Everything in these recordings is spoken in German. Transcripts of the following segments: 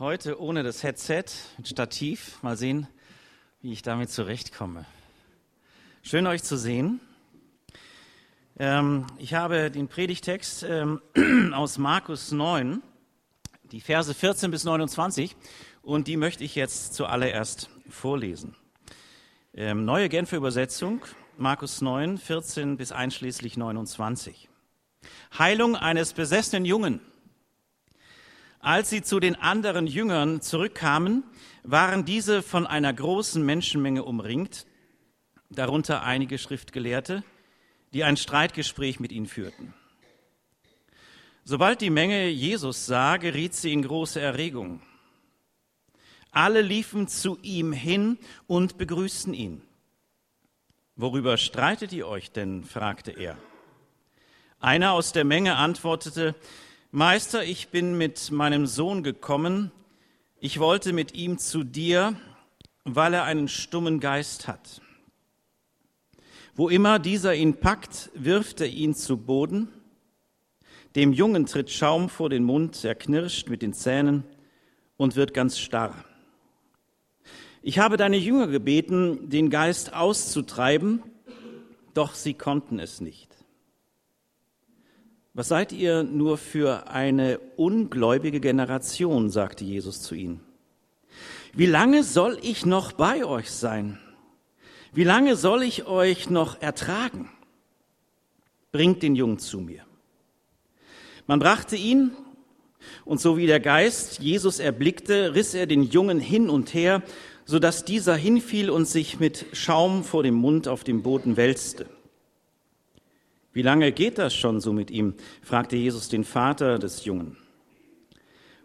Heute ohne das Headset mit Stativ. Mal sehen, wie ich damit zurechtkomme. Schön euch zu sehen. Ähm, ich habe den Predigtext ähm, aus Markus 9, die Verse 14 bis 29, und die möchte ich jetzt zuallererst vorlesen. Ähm, neue Genfer Übersetzung, Markus 9, 14 bis einschließlich 29. Heilung eines besessenen Jungen. Als sie zu den anderen Jüngern zurückkamen, waren diese von einer großen Menschenmenge umringt, darunter einige Schriftgelehrte, die ein Streitgespräch mit ihnen führten. Sobald die Menge Jesus sah, geriet sie in große Erregung. Alle liefen zu ihm hin und begrüßten ihn. Worüber streitet ihr euch denn? fragte er. Einer aus der Menge antwortete, Meister, ich bin mit meinem Sohn gekommen. Ich wollte mit ihm zu dir, weil er einen stummen Geist hat. Wo immer dieser ihn packt, wirft er ihn zu Boden. Dem Jungen tritt Schaum vor den Mund, er knirscht mit den Zähnen und wird ganz starr. Ich habe deine Jünger gebeten, den Geist auszutreiben, doch sie konnten es nicht. Was seid ihr nur für eine ungläubige Generation, sagte Jesus zu ihnen. Wie lange soll ich noch bei euch sein? Wie lange soll ich euch noch ertragen? Bringt den Jungen zu mir. Man brachte ihn, und so wie der Geist Jesus erblickte, riss er den Jungen hin und her, so dass dieser hinfiel und sich mit Schaum vor dem Mund auf dem Boden wälzte. Wie lange geht das schon so mit ihm? fragte Jesus den Vater des Jungen.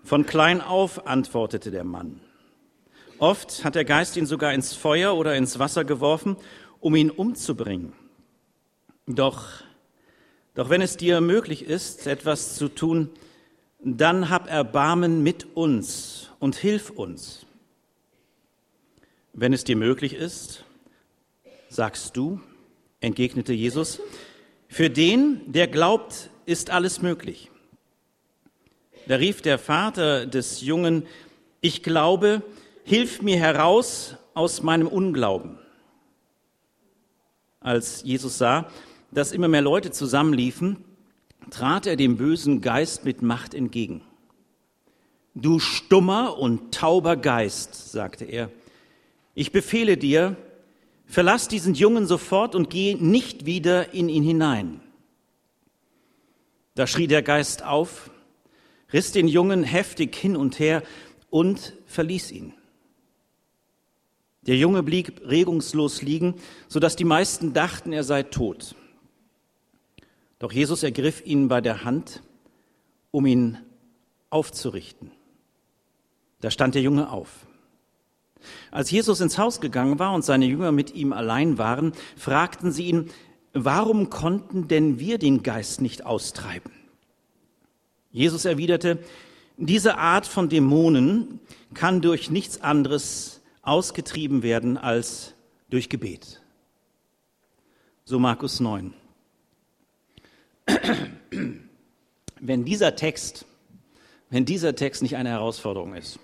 Von klein auf antwortete der Mann. Oft hat der Geist ihn sogar ins Feuer oder ins Wasser geworfen, um ihn umzubringen. Doch, doch wenn es dir möglich ist, etwas zu tun, dann hab Erbarmen mit uns und hilf uns. Wenn es dir möglich ist, sagst du, entgegnete Jesus, für den, der glaubt, ist alles möglich. Da rief der Vater des Jungen, ich glaube, hilf mir heraus aus meinem Unglauben. Als Jesus sah, dass immer mehr Leute zusammenliefen, trat er dem bösen Geist mit Macht entgegen. Du stummer und tauber Geist, sagte er, ich befehle dir, Verlass diesen Jungen sofort und geh nicht wieder in ihn hinein. Da schrie der Geist auf, riss den Jungen heftig hin und her und verließ ihn. Der Junge blieb regungslos liegen, so dass die meisten dachten, er sei tot. Doch Jesus ergriff ihn bei der Hand, um ihn aufzurichten. Da stand der Junge auf. Als Jesus ins Haus gegangen war und seine Jünger mit ihm allein waren, fragten sie ihn, warum konnten denn wir den Geist nicht austreiben? Jesus erwiderte, diese Art von Dämonen kann durch nichts anderes ausgetrieben werden als durch Gebet. So Markus 9. Wenn dieser Text, wenn dieser Text nicht eine Herausforderung ist,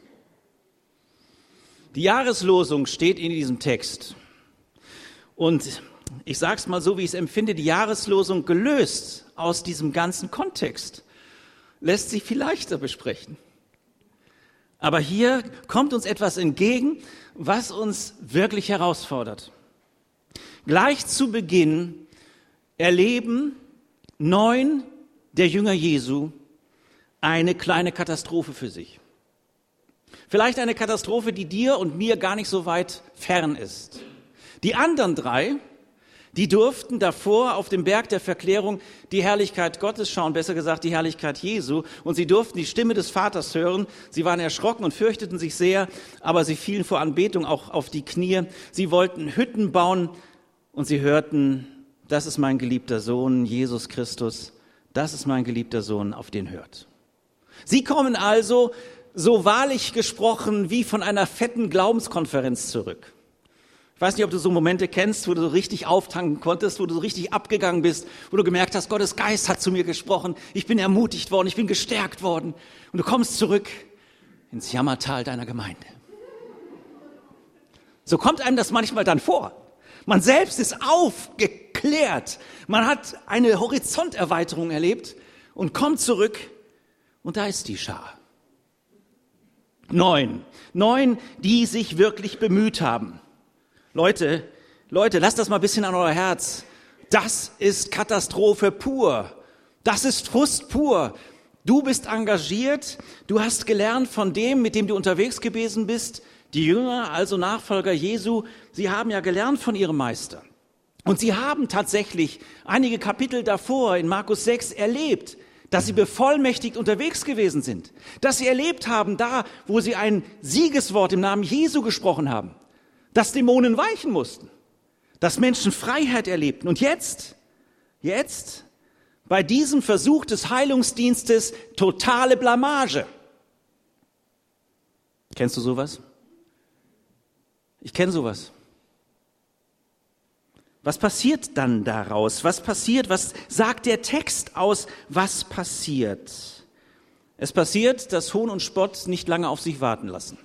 die Jahreslosung steht in diesem Text. Und ich sage es mal so, wie ich es empfinde, die Jahreslosung gelöst aus diesem ganzen Kontext lässt sich viel leichter besprechen. Aber hier kommt uns etwas entgegen, was uns wirklich herausfordert. Gleich zu Beginn erleben neun der Jünger Jesu eine kleine Katastrophe für sich. Vielleicht eine Katastrophe, die dir und mir gar nicht so weit fern ist. Die anderen drei, die durften davor auf dem Berg der Verklärung die Herrlichkeit Gottes schauen, besser gesagt die Herrlichkeit Jesu, und sie durften die Stimme des Vaters hören. Sie waren erschrocken und fürchteten sich sehr, aber sie fielen vor Anbetung auch auf die Knie. Sie wollten Hütten bauen und sie hörten, das ist mein geliebter Sohn, Jesus Christus, das ist mein geliebter Sohn, auf den hört. Sie kommen also so wahrlich gesprochen wie von einer fetten Glaubenskonferenz zurück. Ich weiß nicht, ob du so Momente kennst, wo du so richtig auftanken konntest, wo du so richtig abgegangen bist, wo du gemerkt hast, Gottes Geist hat zu mir gesprochen, ich bin ermutigt worden, ich bin gestärkt worden. Und du kommst zurück ins Jammertal deiner Gemeinde. So kommt einem das manchmal dann vor. Man selbst ist aufgeklärt. Man hat eine Horizonterweiterung erlebt und kommt zurück und da ist die Schar. Neun. Neun, die sich wirklich bemüht haben. Leute, Leute, lasst das mal ein bisschen an euer Herz. Das ist Katastrophe pur. Das ist Frust pur. Du bist engagiert, du hast gelernt von dem, mit dem du unterwegs gewesen bist. Die Jünger, also Nachfolger Jesu, sie haben ja gelernt von ihrem Meister. Und sie haben tatsächlich einige Kapitel davor in Markus 6 erlebt, dass sie bevollmächtigt unterwegs gewesen sind, dass sie erlebt haben, da, wo sie ein Siegeswort im Namen Jesu gesprochen haben, dass Dämonen weichen mussten, dass Menschen Freiheit erlebten. Und jetzt, jetzt, bei diesem Versuch des Heilungsdienstes, totale Blamage. Kennst du sowas? Ich kenne sowas. Was passiert dann daraus? Was passiert? Was sagt der Text aus? Was passiert? Es passiert, dass Hohn und Spott nicht lange auf sich warten lassen.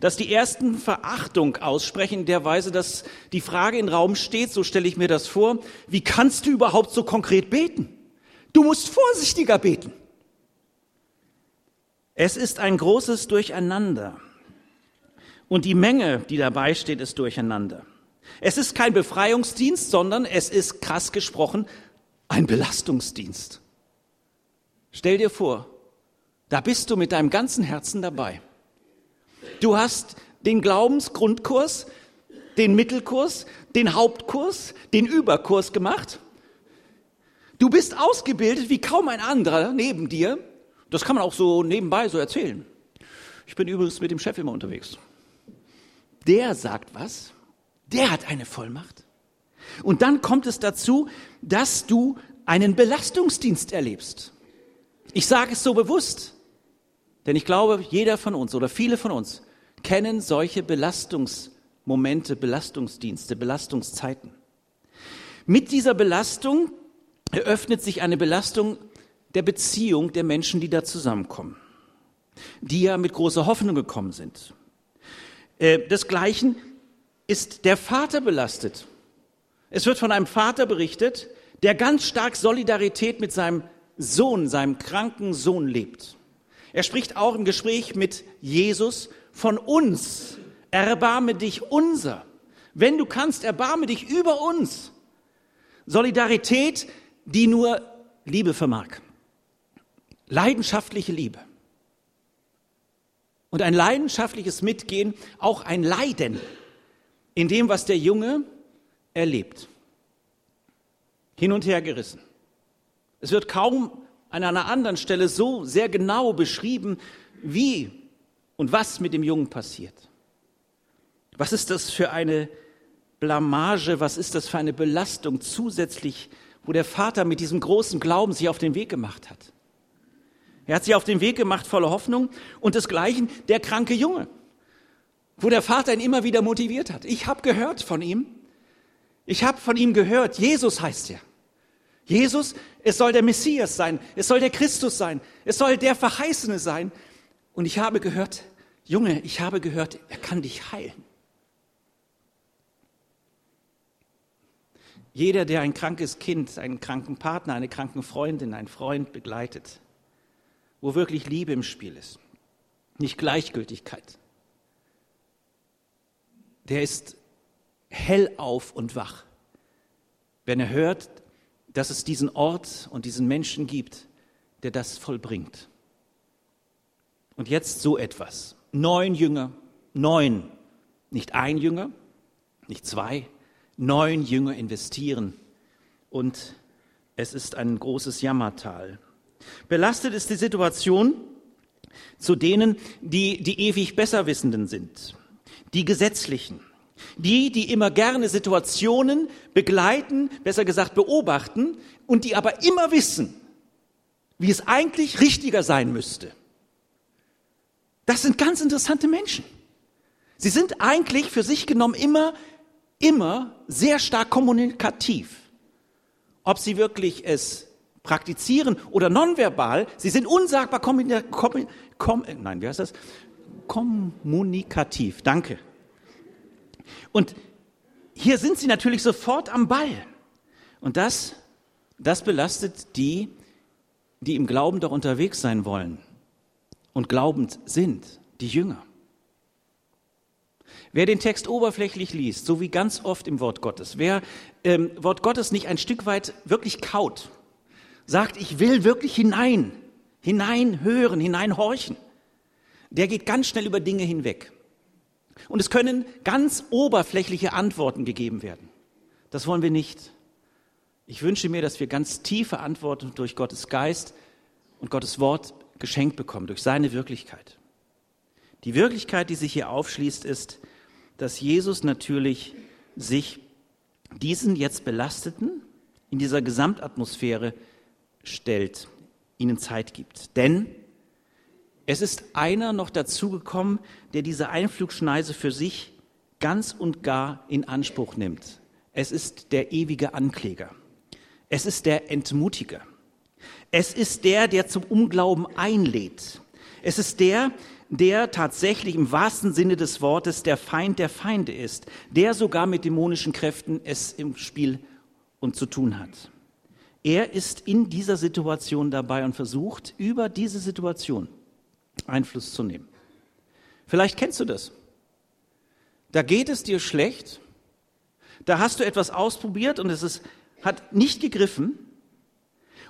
Dass die ersten Verachtung aussprechen in der Weise, dass die Frage in Raum steht, so stelle ich mir das vor, wie kannst du überhaupt so konkret beten? Du musst vorsichtiger beten. Es ist ein großes Durcheinander. Und die Menge, die dabei steht, ist durcheinander. Es ist kein Befreiungsdienst, sondern es ist krass gesprochen ein Belastungsdienst. Stell dir vor, da bist du mit deinem ganzen Herzen dabei. Du hast den Glaubensgrundkurs, den Mittelkurs, den Hauptkurs, den Überkurs gemacht. Du bist ausgebildet wie kaum ein anderer neben dir. Das kann man auch so nebenbei so erzählen. Ich bin übrigens mit dem Chef immer unterwegs. Der sagt was der hat eine Vollmacht. Und dann kommt es dazu, dass du einen Belastungsdienst erlebst. Ich sage es so bewusst, denn ich glaube, jeder von uns oder viele von uns kennen solche Belastungsmomente, Belastungsdienste, Belastungszeiten. Mit dieser Belastung eröffnet sich eine Belastung der Beziehung der Menschen, die da zusammenkommen, die ja mit großer Hoffnung gekommen sind. Äh, desgleichen ist der Vater belastet. Es wird von einem Vater berichtet, der ganz stark Solidarität mit seinem Sohn, seinem kranken Sohn lebt. Er spricht auch im Gespräch mit Jesus von uns. Erbarme dich unser. Wenn du kannst, erbarme dich über uns. Solidarität, die nur Liebe vermag. Leidenschaftliche Liebe. Und ein leidenschaftliches Mitgehen, auch ein Leiden in dem, was der Junge erlebt. Hin und her gerissen. Es wird kaum an einer anderen Stelle so sehr genau beschrieben, wie und was mit dem Jungen passiert. Was ist das für eine Blamage, was ist das für eine Belastung zusätzlich, wo der Vater mit diesem großen Glauben sich auf den Weg gemacht hat. Er hat sich auf den Weg gemacht voller Hoffnung und desgleichen der kranke Junge wo der Vater ihn immer wieder motiviert hat. Ich habe gehört von ihm. Ich habe von ihm gehört. Jesus heißt er. Jesus, es soll der Messias sein. Es soll der Christus sein. Es soll der Verheißene sein. Und ich habe gehört, Junge, ich habe gehört, er kann dich heilen. Jeder, der ein krankes Kind, einen kranken Partner, eine kranken Freundin, einen Freund begleitet, wo wirklich Liebe im Spiel ist, nicht Gleichgültigkeit, der ist hellauf und wach, wenn er hört, dass es diesen Ort und diesen Menschen gibt, der das vollbringt. Und jetzt so etwas. Neun Jünger, neun, nicht ein Jünger, nicht zwei, neun Jünger investieren. Und es ist ein großes Jammertal. Belastet ist die Situation zu denen, die die ewig Besserwissenden sind die Gesetzlichen, die, die immer gerne Situationen begleiten, besser gesagt beobachten und die aber immer wissen, wie es eigentlich richtiger sein müsste. Das sind ganz interessante Menschen. Sie sind eigentlich für sich genommen immer, immer sehr stark kommunikativ. Ob sie wirklich es praktizieren oder nonverbal. Sie sind unsagbar kom, kom, kom, nein, wie heißt das? Kommunikativ. Danke. Und hier sind sie natürlich sofort am Ball. Und das, das belastet die, die im Glauben doch unterwegs sein wollen und glaubend sind, die Jünger. Wer den Text oberflächlich liest, so wie ganz oft im Wort Gottes, wer ähm, Wort Gottes nicht ein Stück weit wirklich kaut, sagt, ich will wirklich hinein, hinein hören, hinein horchen, der geht ganz schnell über Dinge hinweg. Und es können ganz oberflächliche Antworten gegeben werden. Das wollen wir nicht. Ich wünsche mir, dass wir ganz tiefe Antworten durch Gottes Geist und Gottes Wort geschenkt bekommen, durch seine Wirklichkeit. Die Wirklichkeit, die sich hier aufschließt, ist, dass Jesus natürlich sich diesen jetzt Belasteten in dieser Gesamtatmosphäre stellt, ihnen Zeit gibt. Denn es ist einer noch dazugekommen, der diese Einflugschneise für sich ganz und gar in Anspruch nimmt. Es ist der ewige Ankläger. Es ist der Entmutiger. Es ist der, der zum Unglauben einlädt. Es ist der, der tatsächlich im wahrsten Sinne des Wortes der Feind der Feinde ist, der sogar mit dämonischen Kräften es im Spiel und zu tun hat. Er ist in dieser Situation dabei und versucht, über diese Situation Einfluss zu nehmen. Vielleicht kennst du das. Da geht es dir schlecht, da hast du etwas ausprobiert und es ist, hat nicht gegriffen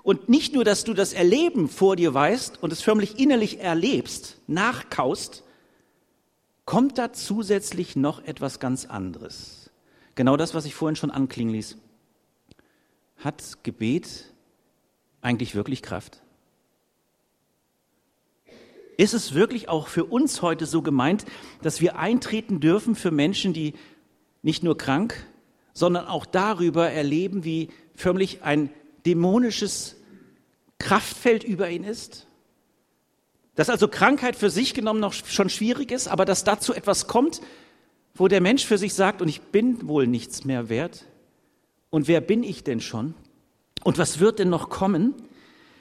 und nicht nur, dass du das Erleben vor dir weißt und es förmlich innerlich erlebst, nachkaust, kommt da zusätzlich noch etwas ganz anderes. Genau das, was ich vorhin schon anklingen ließ. Hat Gebet eigentlich wirklich Kraft? Ist es wirklich auch für uns heute so gemeint, dass wir eintreten dürfen für Menschen, die nicht nur krank, sondern auch darüber erleben, wie förmlich ein dämonisches Kraftfeld über ihn ist? Dass also Krankheit für sich genommen noch schon schwierig ist, aber dass dazu etwas kommt, wo der Mensch für sich sagt, und ich bin wohl nichts mehr wert. Und wer bin ich denn schon? Und was wird denn noch kommen?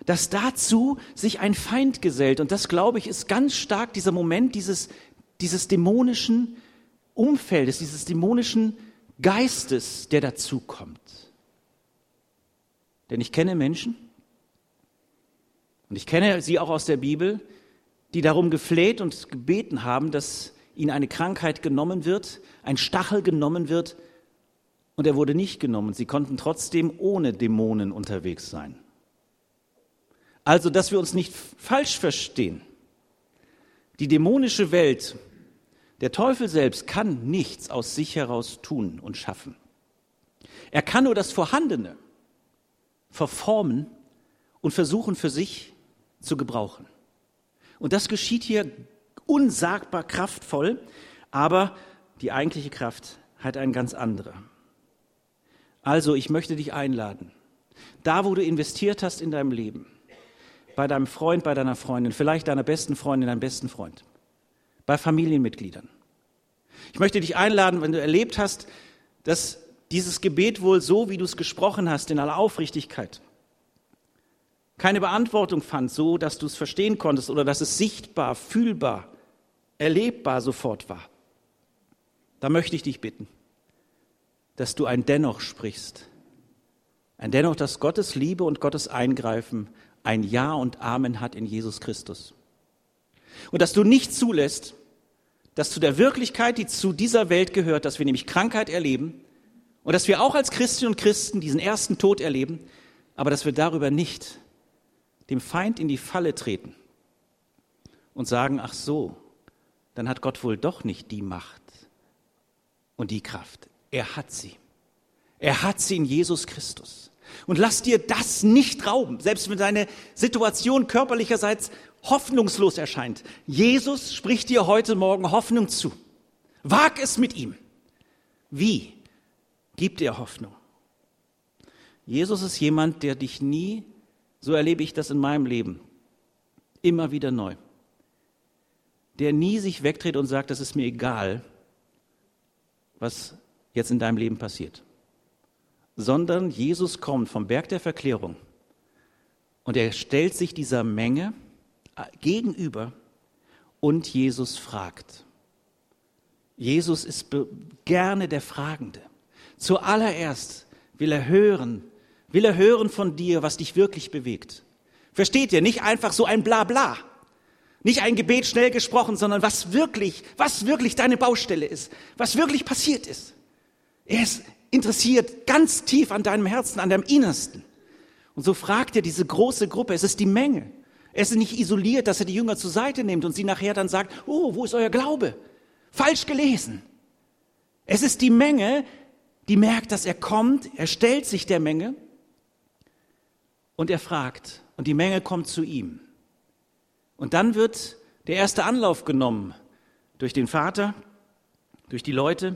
Dass dazu sich ein Feind gesellt. Und das, glaube ich, ist ganz stark dieser Moment dieses, dieses dämonischen Umfeldes, dieses dämonischen Geistes, der dazukommt. Denn ich kenne Menschen, und ich kenne sie auch aus der Bibel, die darum gefleht und gebeten haben, dass ihnen eine Krankheit genommen wird, ein Stachel genommen wird, und er wurde nicht genommen. Sie konnten trotzdem ohne Dämonen unterwegs sein. Also, dass wir uns nicht falsch verstehen. Die dämonische Welt, der Teufel selbst kann nichts aus sich heraus tun und schaffen. Er kann nur das Vorhandene verformen und versuchen für sich zu gebrauchen. Und das geschieht hier unsagbar kraftvoll, aber die eigentliche Kraft hat eine ganz andere. Also, ich möchte dich einladen, da wo du investiert hast in deinem Leben, bei deinem Freund, bei deiner Freundin, vielleicht deiner besten Freundin, deinem besten Freund, bei Familienmitgliedern. Ich möchte dich einladen, wenn du erlebt hast, dass dieses Gebet wohl so, wie du es gesprochen hast, in aller Aufrichtigkeit, keine Beantwortung fand, so dass du es verstehen konntest oder dass es sichtbar, fühlbar, erlebbar sofort war. Da möchte ich dich bitten, dass du ein Dennoch sprichst. Ein Dennoch, dass Gottes Liebe und Gottes Eingreifen ein Ja und Amen hat in Jesus Christus. Und dass du nicht zulässt, dass zu der Wirklichkeit, die zu dieser Welt gehört, dass wir nämlich Krankheit erleben und dass wir auch als Christinnen und Christen diesen ersten Tod erleben, aber dass wir darüber nicht dem Feind in die Falle treten und sagen, ach so, dann hat Gott wohl doch nicht die Macht und die Kraft. Er hat sie. Er hat sie in Jesus Christus. Und lass dir das nicht rauben, selbst wenn deine Situation körperlicherseits hoffnungslos erscheint. Jesus spricht dir heute Morgen Hoffnung zu. Wag es mit ihm. Wie? Gib dir Hoffnung. Jesus ist jemand, der dich nie so erlebe ich das in meinem Leben. Immer wieder neu. Der nie sich wegdreht und sagt, das ist mir egal, was jetzt in deinem Leben passiert. Sondern Jesus kommt vom Berg der Verklärung Und er stellt sich dieser Menge äh, gegenüber und Jesus fragt. Jesus ist gerne der Fragende. Zuallererst will er hören, will er hören von dir, was dich wirklich bewegt. Versteht ihr? Nicht einfach so ein Blabla. Nicht ein Gebet schnell gesprochen, sondern was wirklich, was wirklich deine Baustelle ist, was wirklich passiert ist. Er ist interessiert ganz tief an deinem Herzen, an deinem Innersten. Und so fragt er diese große Gruppe, es ist die Menge. Er ist nicht isoliert, dass er die Jünger zur Seite nimmt und sie nachher dann sagt, oh, wo ist euer Glaube? Falsch gelesen. Es ist die Menge, die merkt, dass er kommt, er stellt sich der Menge und er fragt und die Menge kommt zu ihm. Und dann wird der erste Anlauf genommen durch den Vater, durch die Leute.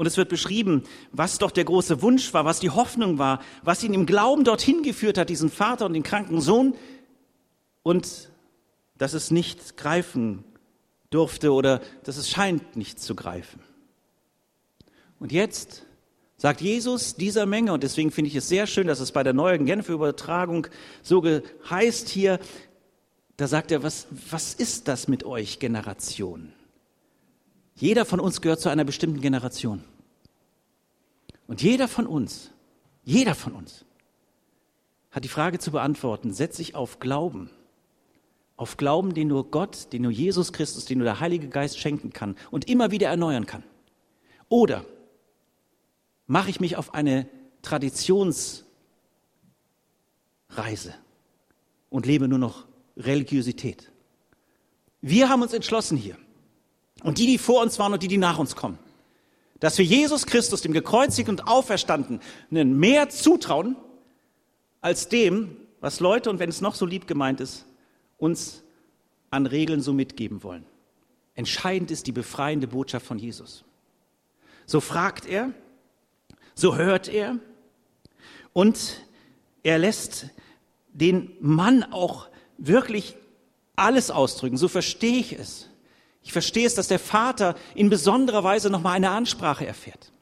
Und es wird beschrieben, was doch der große Wunsch war, was die Hoffnung war, was ihn im Glauben dorthin geführt hat, diesen Vater und den kranken Sohn. Und dass es nicht greifen durfte oder dass es scheint nicht zu greifen. Und jetzt sagt Jesus dieser Menge, und deswegen finde ich es sehr schön, dass es bei der neuen Genfer Übertragung so heißt hier, da sagt er, was, was ist das mit euch Generation? Jeder von uns gehört zu einer bestimmten Generation. Und jeder von uns, jeder von uns hat die Frage zu beantworten, setze ich auf Glauben, auf Glauben, den nur Gott, den nur Jesus Christus, den nur der Heilige Geist schenken kann und immer wieder erneuern kann. Oder mache ich mich auf eine Traditionsreise und lebe nur noch Religiosität. Wir haben uns entschlossen hier, und die, die vor uns waren und die, die nach uns kommen, dass wir Jesus Christus, dem gekreuzigten und auferstandenen, mehr zutrauen als dem, was Leute, und wenn es noch so lieb gemeint ist, uns an Regeln so mitgeben wollen. Entscheidend ist die befreiende Botschaft von Jesus. So fragt er, so hört er und er lässt den Mann auch wirklich alles ausdrücken. So verstehe ich es. Ich verstehe es, dass der Vater in besonderer Weise nochmal eine Ansprache erfährt.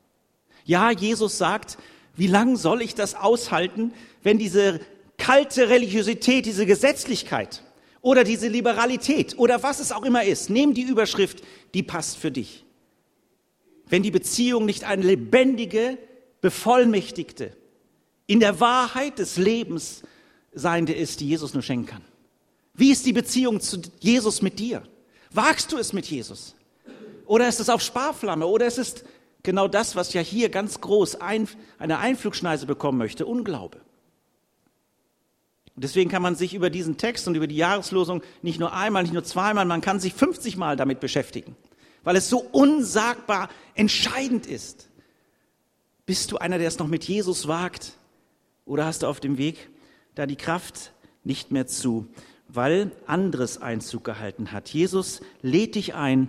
Ja, Jesus sagt, wie lange soll ich das aushalten, wenn diese kalte Religiosität, diese Gesetzlichkeit oder diese Liberalität oder was es auch immer ist, nehmen die Überschrift, die passt für dich. Wenn die Beziehung nicht eine lebendige, bevollmächtigte, in der Wahrheit des Lebens seiende ist, die Jesus nur schenken kann. Wie ist die Beziehung zu Jesus mit dir? Wagst du es mit Jesus? Oder ist es auf Sparflamme? Oder ist es genau das, was ja hier ganz groß ein, eine Einflugschneise bekommen möchte? Unglaube. Deswegen kann man sich über diesen Text und über die Jahreslosung nicht nur einmal, nicht nur zweimal, man kann sich 50 Mal damit beschäftigen, weil es so unsagbar entscheidend ist. Bist du einer, der es noch mit Jesus wagt? Oder hast du auf dem Weg da die Kraft nicht mehr zu? Weil anderes Einzug gehalten hat. Jesus lädt dich ein,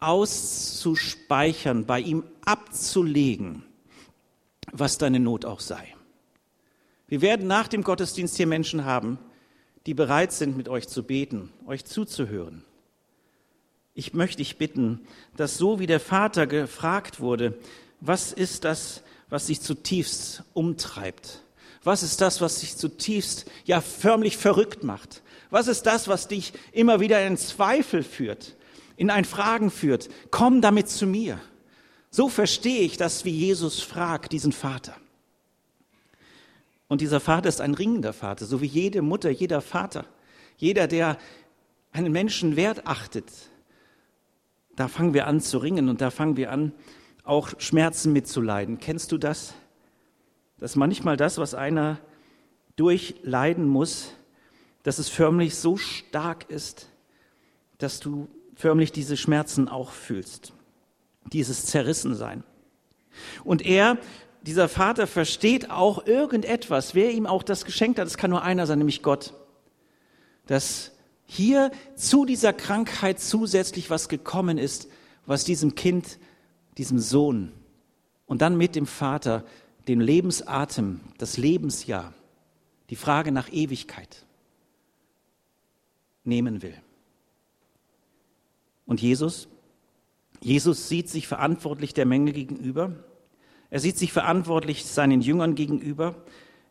auszuspeichern, bei ihm abzulegen, was deine Not auch sei. Wir werden nach dem Gottesdienst hier Menschen haben, die bereit sind, mit euch zu beten, euch zuzuhören. Ich möchte dich bitten, dass so wie der Vater gefragt wurde, was ist das, was dich zutiefst umtreibt? Was ist das, was dich zutiefst, ja förmlich verrückt macht? Was ist das, was dich immer wieder in Zweifel führt, in ein Fragen führt? Komm damit zu mir. So verstehe ich das, wie Jesus fragt, diesen Vater. Und dieser Vater ist ein ringender Vater, so wie jede Mutter, jeder Vater, jeder, der einen Menschen wert achtet. Da fangen wir an zu ringen und da fangen wir an, auch Schmerzen mitzuleiden. Kennst du das? Dass manchmal das, was einer durchleiden muss, dass es förmlich so stark ist, dass du förmlich diese Schmerzen auch fühlst, dieses Zerrissensein. Und er, dieser Vater, versteht auch irgendetwas, wer ihm auch das geschenkt hat, es kann nur einer sein, nämlich Gott, dass hier zu dieser Krankheit zusätzlich was gekommen ist, was diesem Kind, diesem Sohn und dann mit dem Vater den Lebensatem, das Lebensjahr, die Frage nach Ewigkeit nehmen will. Und Jesus? Jesus sieht sich verantwortlich der Menge gegenüber. Er sieht sich verantwortlich seinen Jüngern gegenüber.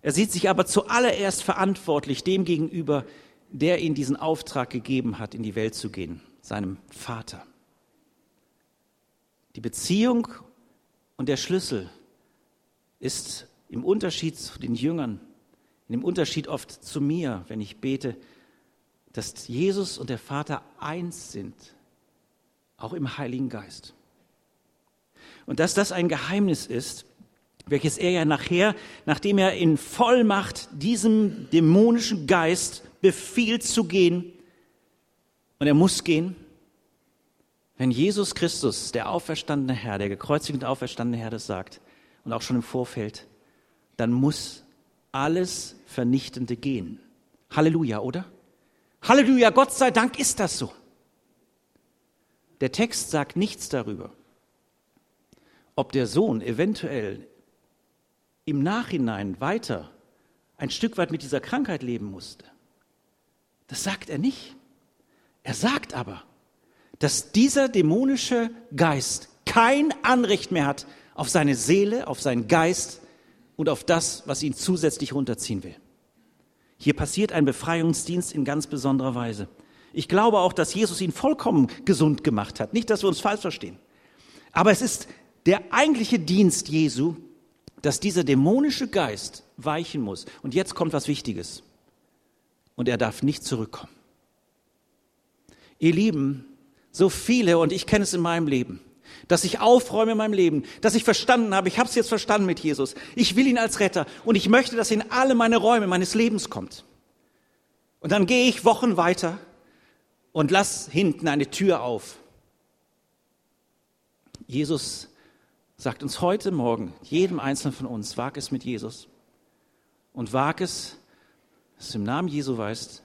Er sieht sich aber zuallererst verantwortlich dem gegenüber, der ihn diesen Auftrag gegeben hat, in die Welt zu gehen, seinem Vater. Die Beziehung und der Schlüssel ist im Unterschied zu den Jüngern, dem Unterschied oft zu mir, wenn ich bete, dass Jesus und der Vater eins sind, auch im Heiligen Geist. Und dass das ein Geheimnis ist, welches er ja nachher, nachdem er in Vollmacht diesem dämonischen Geist befiehlt zu gehen, und er muss gehen, wenn Jesus Christus, der auferstandene Herr, der gekreuzigte auferstandene Herr das sagt, und auch schon im Vorfeld, dann muss alles Vernichtende gehen. Halleluja, oder? Halleluja, Gott sei Dank ist das so. Der Text sagt nichts darüber, ob der Sohn eventuell im Nachhinein weiter ein Stück weit mit dieser Krankheit leben musste. Das sagt er nicht. Er sagt aber, dass dieser dämonische Geist kein Anrecht mehr hat auf seine Seele, auf seinen Geist und auf das, was ihn zusätzlich runterziehen will. Hier passiert ein Befreiungsdienst in ganz besonderer Weise. Ich glaube auch, dass Jesus ihn vollkommen gesund gemacht hat. Nicht, dass wir uns falsch verstehen. Aber es ist der eigentliche Dienst Jesu, dass dieser dämonische Geist weichen muss. Und jetzt kommt was Wichtiges. Und er darf nicht zurückkommen. Ihr Lieben, so viele, und ich kenne es in meinem Leben, dass ich aufräume in meinem Leben, dass ich verstanden habe, ich habe es jetzt verstanden mit Jesus. Ich will ihn als Retter und ich möchte, dass er in alle meine Räume meines Lebens kommt. Und dann gehe ich Wochen weiter und lass hinten eine Tür auf. Jesus sagt uns heute Morgen, jedem Einzelnen von uns, wag es mit Jesus und wag es, dass du im Namen Jesu weißt,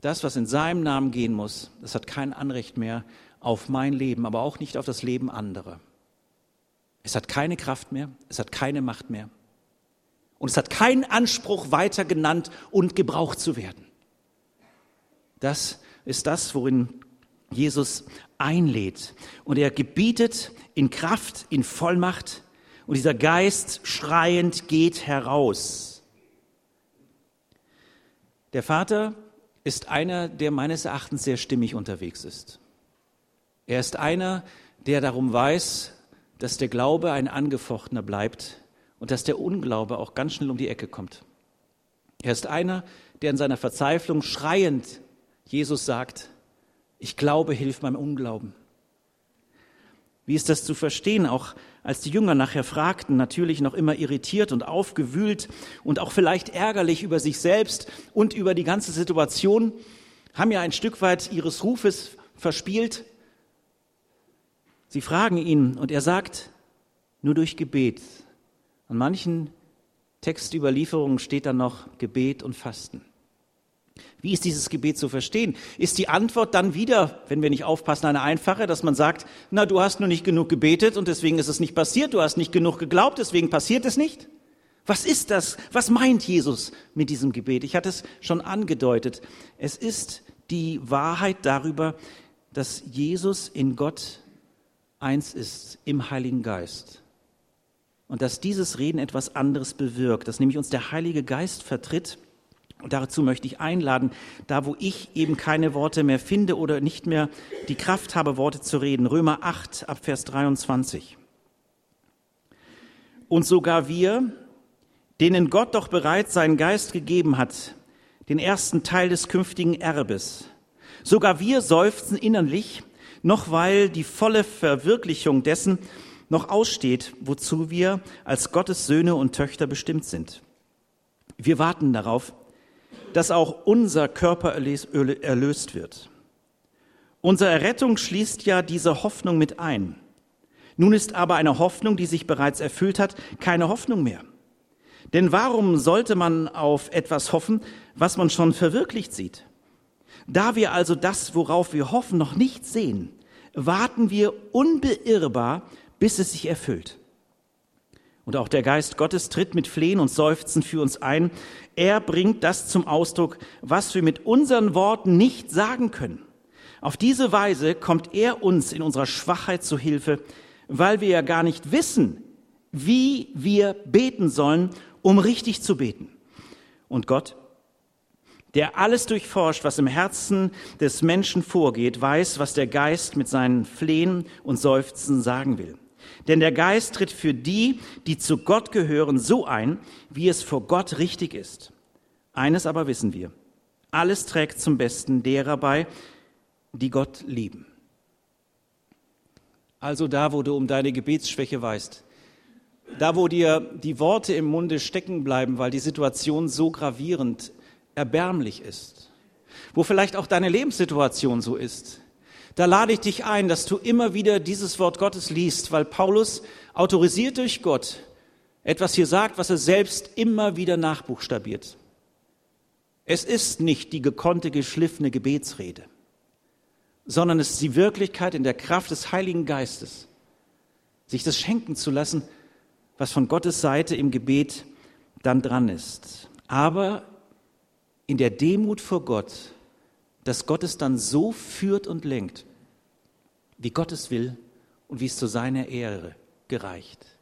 das, was in seinem Namen gehen muss, das hat kein Anrecht mehr auf mein Leben, aber auch nicht auf das Leben anderer. Es hat keine Kraft mehr, es hat keine Macht mehr. Und es hat keinen Anspruch, weiter genannt und gebraucht zu werden. Das ist das, worin Jesus einlädt. Und er gebietet in Kraft, in Vollmacht. Und dieser Geist schreiend geht heraus. Der Vater ist einer, der meines Erachtens sehr stimmig unterwegs ist. Er ist einer, der darum weiß, dass der Glaube ein angefochtener bleibt und dass der Unglaube auch ganz schnell um die Ecke kommt. Er ist einer, der in seiner Verzweiflung schreiend Jesus sagt, ich glaube, hilf meinem Unglauben. Wie ist das zu verstehen? Auch als die Jünger nachher fragten, natürlich noch immer irritiert und aufgewühlt und auch vielleicht ärgerlich über sich selbst und über die ganze Situation, haben ja ein Stück weit ihres Rufes verspielt. Sie fragen ihn und er sagt, nur durch Gebet. An manchen Textüberlieferungen steht dann noch Gebet und Fasten. Wie ist dieses Gebet zu verstehen? Ist die Antwort dann wieder, wenn wir nicht aufpassen, eine einfache, dass man sagt, na, du hast nur nicht genug gebetet und deswegen ist es nicht passiert, du hast nicht genug geglaubt, deswegen passiert es nicht? Was ist das? Was meint Jesus mit diesem Gebet? Ich hatte es schon angedeutet. Es ist die Wahrheit darüber, dass Jesus in Gott eins ist, im Heiligen Geist. Und dass dieses Reden etwas anderes bewirkt, dass nämlich uns der Heilige Geist vertritt und dazu möchte ich einladen, da wo ich eben keine Worte mehr finde oder nicht mehr die Kraft habe, Worte zu reden. Römer 8 ab Vers 23. Und sogar wir, denen Gott doch bereits seinen Geist gegeben hat, den ersten Teil des künftigen Erbes, sogar wir seufzen innerlich, noch weil die volle Verwirklichung dessen noch aussteht, wozu wir als Gottes Söhne und Töchter bestimmt sind. Wir warten darauf, dass auch unser Körper erlöst wird. Unsere Errettung schließt ja diese Hoffnung mit ein. Nun ist aber eine Hoffnung, die sich bereits erfüllt hat, keine Hoffnung mehr. Denn warum sollte man auf etwas hoffen, was man schon verwirklicht sieht? Da wir also das, worauf wir hoffen, noch nicht sehen, warten wir unbeirrbar, bis es sich erfüllt. Und auch der Geist Gottes tritt mit Flehen und Seufzen für uns ein. Er bringt das zum Ausdruck, was wir mit unseren Worten nicht sagen können. Auf diese Weise kommt er uns in unserer Schwachheit zu Hilfe, weil wir ja gar nicht wissen, wie wir beten sollen, um richtig zu beten. Und Gott, der alles durchforscht, was im Herzen des Menschen vorgeht, weiß, was der Geist mit seinen Flehen und Seufzen sagen will. Denn der Geist tritt für die, die zu Gott gehören, so ein, wie es vor Gott richtig ist. Eines aber wissen wir. Alles trägt zum Besten derer bei, die Gott lieben. Also da, wo du um deine Gebetsschwäche weißt, da, wo dir die Worte im Munde stecken bleiben, weil die Situation so gravierend, erbärmlich ist, wo vielleicht auch deine Lebenssituation so ist, da lade ich dich ein, dass du immer wieder dieses Wort Gottes liest, weil Paulus autorisiert durch Gott etwas hier sagt, was er selbst immer wieder nachbuchstabiert. Es ist nicht die gekonnte, geschliffene Gebetsrede, sondern es ist die Wirklichkeit in der Kraft des Heiligen Geistes, sich das schenken zu lassen, was von Gottes Seite im Gebet dann dran ist. Aber in der Demut vor Gott, dass Gott es dann so führt und lenkt, wie Gott es will und wie es zu seiner Ehre gereicht.